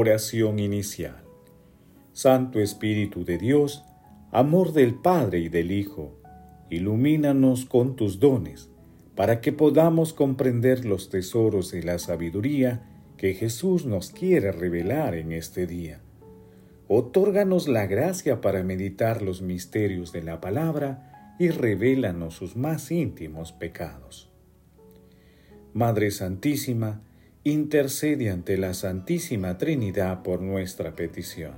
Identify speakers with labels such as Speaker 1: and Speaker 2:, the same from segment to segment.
Speaker 1: Oración inicial. Santo Espíritu de Dios, amor del Padre y del Hijo, ilumínanos con tus dones, para que podamos comprender los tesoros de la sabiduría que Jesús nos quiere revelar en este día. Otórganos la gracia para meditar los misterios de la palabra y revélanos sus más íntimos pecados. Madre Santísima, intercede ante la Santísima Trinidad por nuestra petición.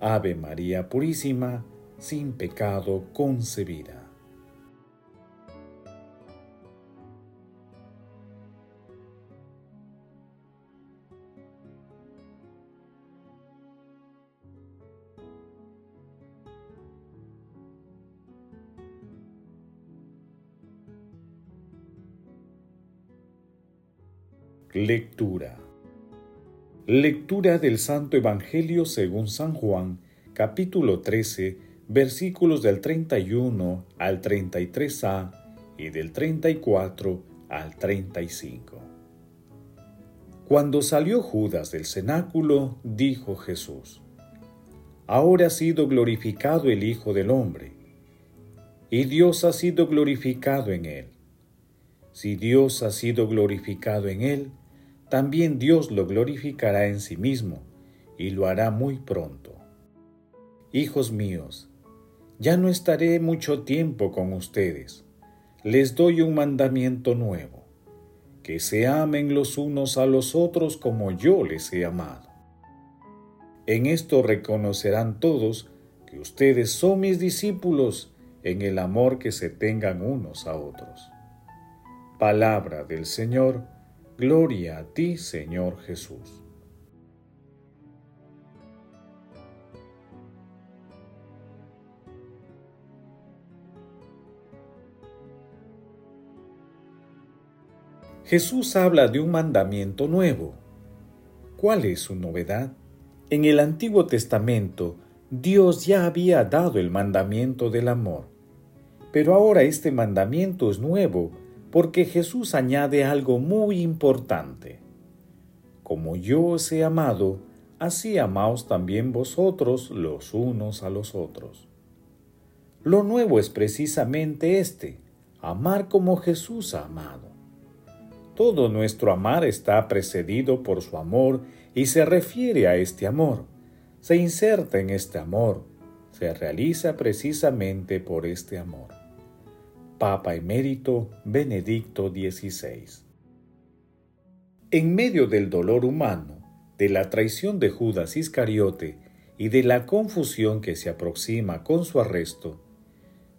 Speaker 1: Ave María Purísima, sin pecado concebida. Lectura. Lectura del Santo Evangelio según San Juan, capítulo 13, versículos del 31 al 33a y del 34 al 35. Cuando salió Judas del cenáculo, dijo Jesús, Ahora ha sido glorificado el Hijo del Hombre, y Dios ha sido glorificado en él. Si Dios ha sido glorificado en él, también Dios lo glorificará en sí mismo y lo hará muy pronto. Hijos míos, ya no estaré mucho tiempo con ustedes. Les doy un mandamiento nuevo, que se amen los unos a los otros como yo les he amado. En esto reconocerán todos que ustedes son mis discípulos en el amor que se tengan unos a otros. Palabra del Señor, Gloria a ti, Señor Jesús. Jesús habla de un mandamiento nuevo. ¿Cuál es su novedad? En el Antiguo Testamento, Dios ya había dado el mandamiento del amor, pero ahora este mandamiento es nuevo porque Jesús añade algo muy importante. Como yo os he amado, así amaos también vosotros los unos a los otros. Lo nuevo es precisamente este, amar como Jesús ha amado. Todo nuestro amar está precedido por su amor y se refiere a este amor, se inserta en este amor, se realiza precisamente por este amor. Papa Emérito Benedicto XVI. En medio del dolor humano, de la traición de Judas Iscariote y de la confusión que se aproxima con su arresto,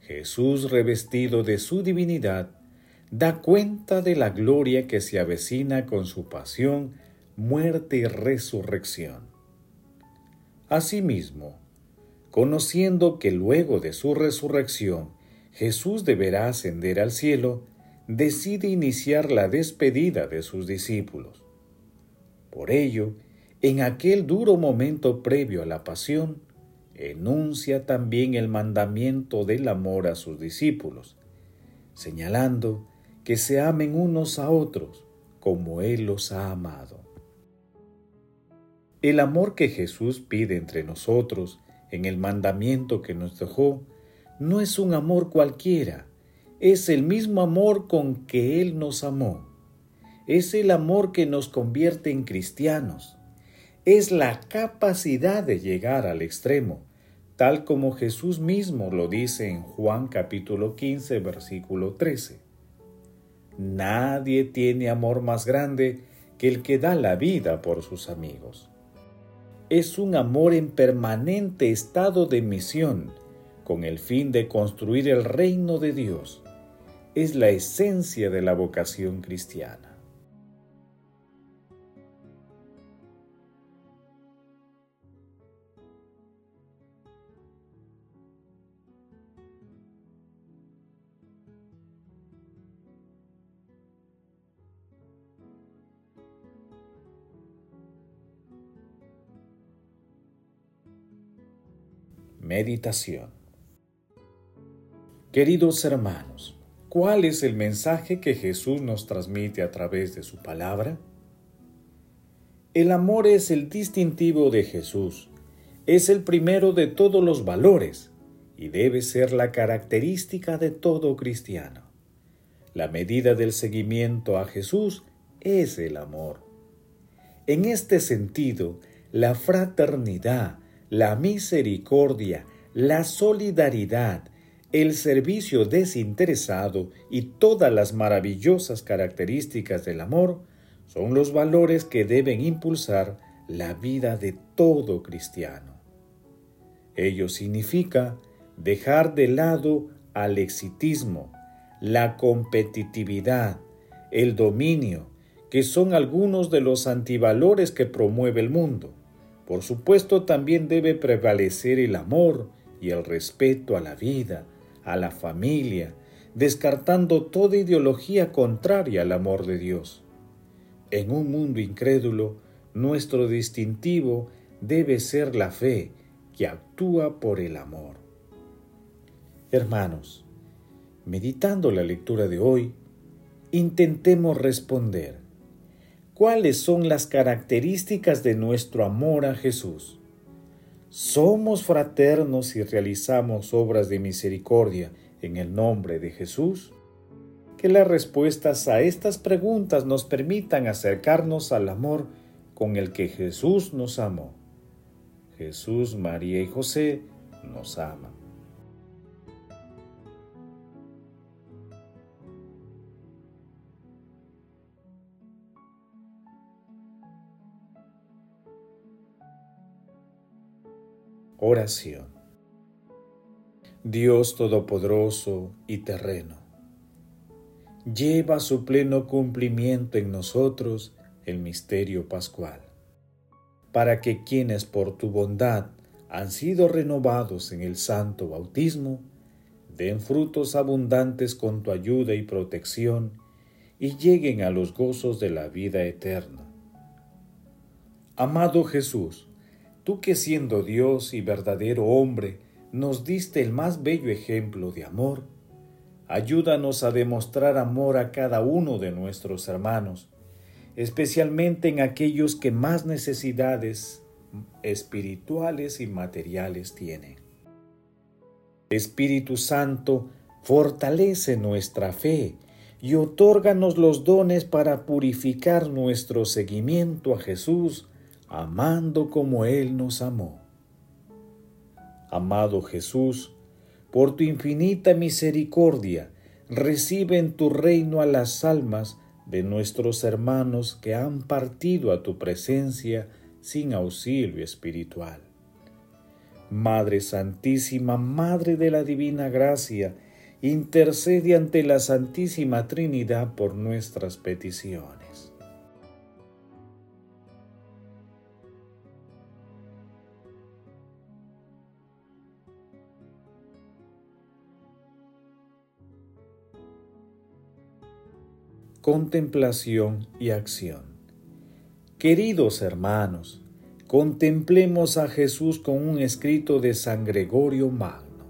Speaker 1: Jesús, revestido de su divinidad, da cuenta de la gloria que se avecina con su pasión, muerte y resurrección. Asimismo, conociendo que luego de su resurrección Jesús deberá ascender al cielo, decide iniciar la despedida de sus discípulos. Por ello, en aquel duro momento previo a la pasión, enuncia también el mandamiento del amor a sus discípulos, señalando que se amen unos a otros como Él los ha amado. El amor que Jesús pide entre nosotros en el mandamiento que nos dejó no es un amor cualquiera, es el mismo amor con que Él nos amó. Es el amor que nos convierte en cristianos. Es la capacidad de llegar al extremo, tal como Jesús mismo lo dice en Juan capítulo 15, versículo 13. Nadie tiene amor más grande que el que da la vida por sus amigos. Es un amor en permanente estado de misión, con el fin de construir el reino de Dios, es la esencia de la vocación cristiana. Meditación Queridos hermanos, ¿cuál es el mensaje que Jesús nos transmite a través de su palabra? El amor es el distintivo de Jesús, es el primero de todos los valores y debe ser la característica de todo cristiano. La medida del seguimiento a Jesús es el amor. En este sentido, la fraternidad, la misericordia, la solidaridad, el servicio desinteresado y todas las maravillosas características del amor son los valores que deben impulsar la vida de todo cristiano. Ello significa dejar de lado al exitismo, la competitividad, el dominio, que son algunos de los antivalores que promueve el mundo. Por supuesto, también debe prevalecer el amor y el respeto a la vida, a la familia, descartando toda ideología contraria al amor de Dios. En un mundo incrédulo, nuestro distintivo debe ser la fe que actúa por el amor. Hermanos, meditando la lectura de hoy, intentemos responder, ¿cuáles son las características de nuestro amor a Jesús? ¿Somos fraternos y realizamos obras de misericordia en el nombre de Jesús? Que las respuestas a estas preguntas nos permitan acercarnos al amor con el que Jesús nos amó. Jesús, María y José nos aman. Oración. Dios Todopoderoso y terreno, lleva su pleno cumplimiento en nosotros el misterio pascual, para que quienes por tu bondad han sido renovados en el santo bautismo, den frutos abundantes con tu ayuda y protección y lleguen a los gozos de la vida eterna. Amado Jesús, tú que siendo Dios y verdadero hombre, nos diste el más bello ejemplo de amor, ayúdanos a demostrar amor a cada uno de nuestros hermanos, especialmente en aquellos que más necesidades espirituales y materiales tienen. Espíritu Santo, fortalece nuestra fe y otórganos los dones para purificar nuestro seguimiento a Jesús amando como Él nos amó. Amado Jesús, por tu infinita misericordia, recibe en tu reino a las almas de nuestros hermanos que han partido a tu presencia sin auxilio espiritual. Madre Santísima, Madre de la Divina Gracia, intercede ante la Santísima Trinidad por nuestras peticiones. Contemplación y acción. Queridos hermanos, contemplemos a Jesús con un escrito de San Gregorio Magno.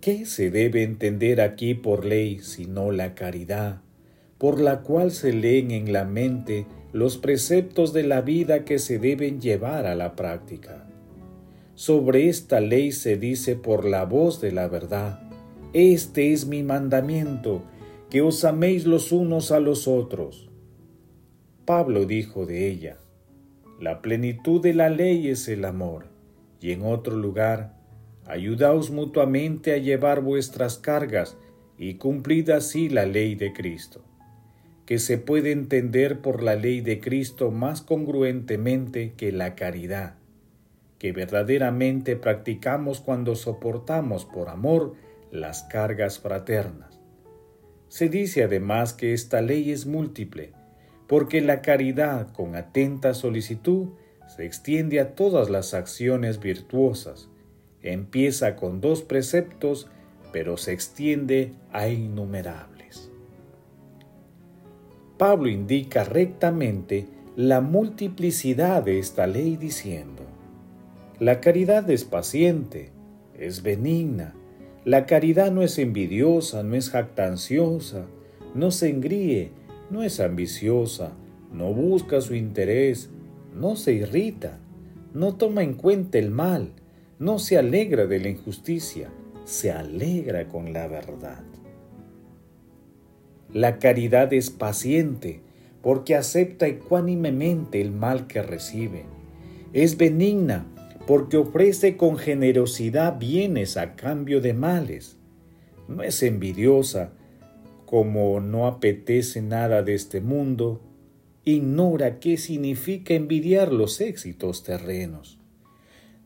Speaker 1: ¿Qué se debe entender aquí por ley sino la caridad, por la cual se leen en la mente los preceptos de la vida que se deben llevar a la práctica? Sobre esta ley se dice por la voz de la verdad, este es mi mandamiento, que os améis los unos a los otros. Pablo dijo de ella, la plenitud de la ley es el amor, y en otro lugar, ayudaos mutuamente a llevar vuestras cargas y cumplid así la ley de Cristo, que se puede entender por la ley de Cristo más congruentemente que la caridad, que verdaderamente practicamos cuando soportamos por amor las cargas fraternas se dice además que esta ley es múltiple, porque la caridad con atenta solicitud se extiende a todas las acciones virtuosas. Empieza con dos preceptos, pero se extiende a innumerables. Pablo indica rectamente la multiplicidad de esta ley diciendo, la caridad es paciente, es benigna, la caridad no es envidiosa, no es jactanciosa, no se engríe, no es ambiciosa, no busca su interés, no se irrita, no toma en cuenta el mal, no se alegra de la injusticia, se alegra con la verdad. La caridad es paciente porque acepta ecuánimemente el mal que recibe. Es benigna porque ofrece con generosidad bienes a cambio de males. No es envidiosa como no apetece nada de este mundo, ignora qué significa envidiar los éxitos terrenos.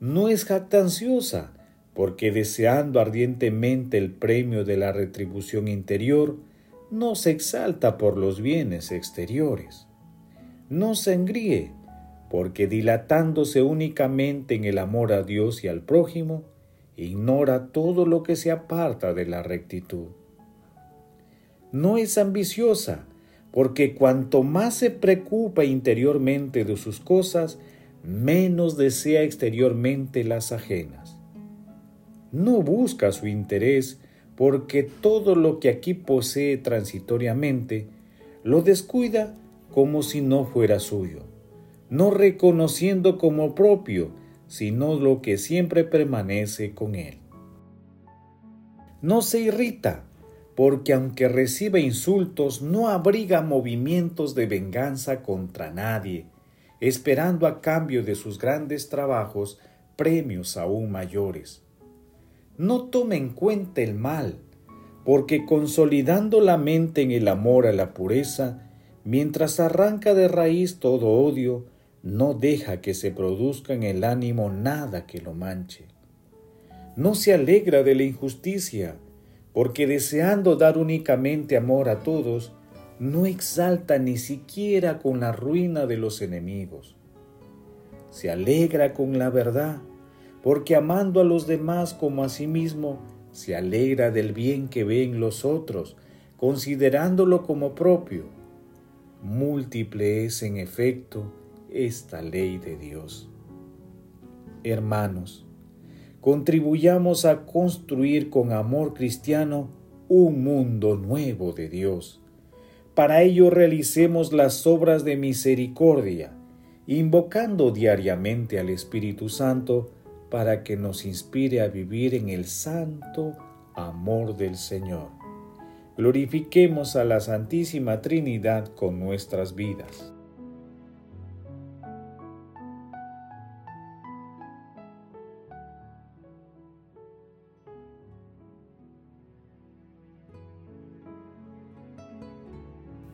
Speaker 1: No es jactanciosa, porque deseando ardientemente el premio de la retribución interior, no se exalta por los bienes exteriores. No se engríe, porque dilatándose únicamente en el amor a Dios y al prójimo, ignora todo lo que se aparta de la rectitud. No es ambiciosa, porque cuanto más se preocupa interiormente de sus cosas, menos desea exteriormente las ajenas. No busca su interés, porque todo lo que aquí posee transitoriamente lo descuida como si no fuera suyo, no reconociendo como propio, sino lo que siempre permanece con él. No se irrita, porque aunque recibe insultos, no abriga movimientos de venganza contra nadie, esperando a cambio de sus grandes trabajos premios aún mayores. No tome en cuenta el mal, porque consolidando la mente en el amor a la pureza, mientras arranca de raíz todo odio, no deja que se produzca en el ánimo nada que lo manche. No se alegra de la injusticia, porque deseando dar únicamente amor a todos, no exalta ni siquiera con la ruina de los enemigos. Se alegra con la verdad, porque amando a los demás como a sí mismo, se alegra del bien que ven los otros, considerándolo como propio. Múltiple es en efecto esta ley de Dios. Hermanos, contribuyamos a construir con amor cristiano un mundo nuevo de Dios. Para ello realicemos las obras de misericordia, invocando diariamente al Espíritu Santo para que nos inspire a vivir en el santo amor del Señor. Glorifiquemos a la Santísima Trinidad con nuestras vidas.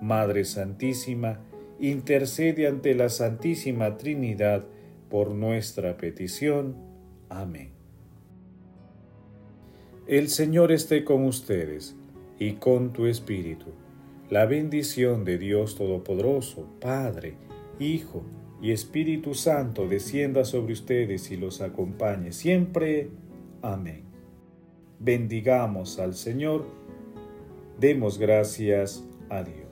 Speaker 1: Madre Santísima, intercede ante la Santísima Trinidad por nuestra petición. Amén. El Señor esté con ustedes y con tu Espíritu. La bendición de Dios Todopoderoso, Padre, Hijo y Espíritu Santo descienda sobre ustedes y los acompañe siempre. Amén. Bendigamos al Señor. Demos gracias a Dios.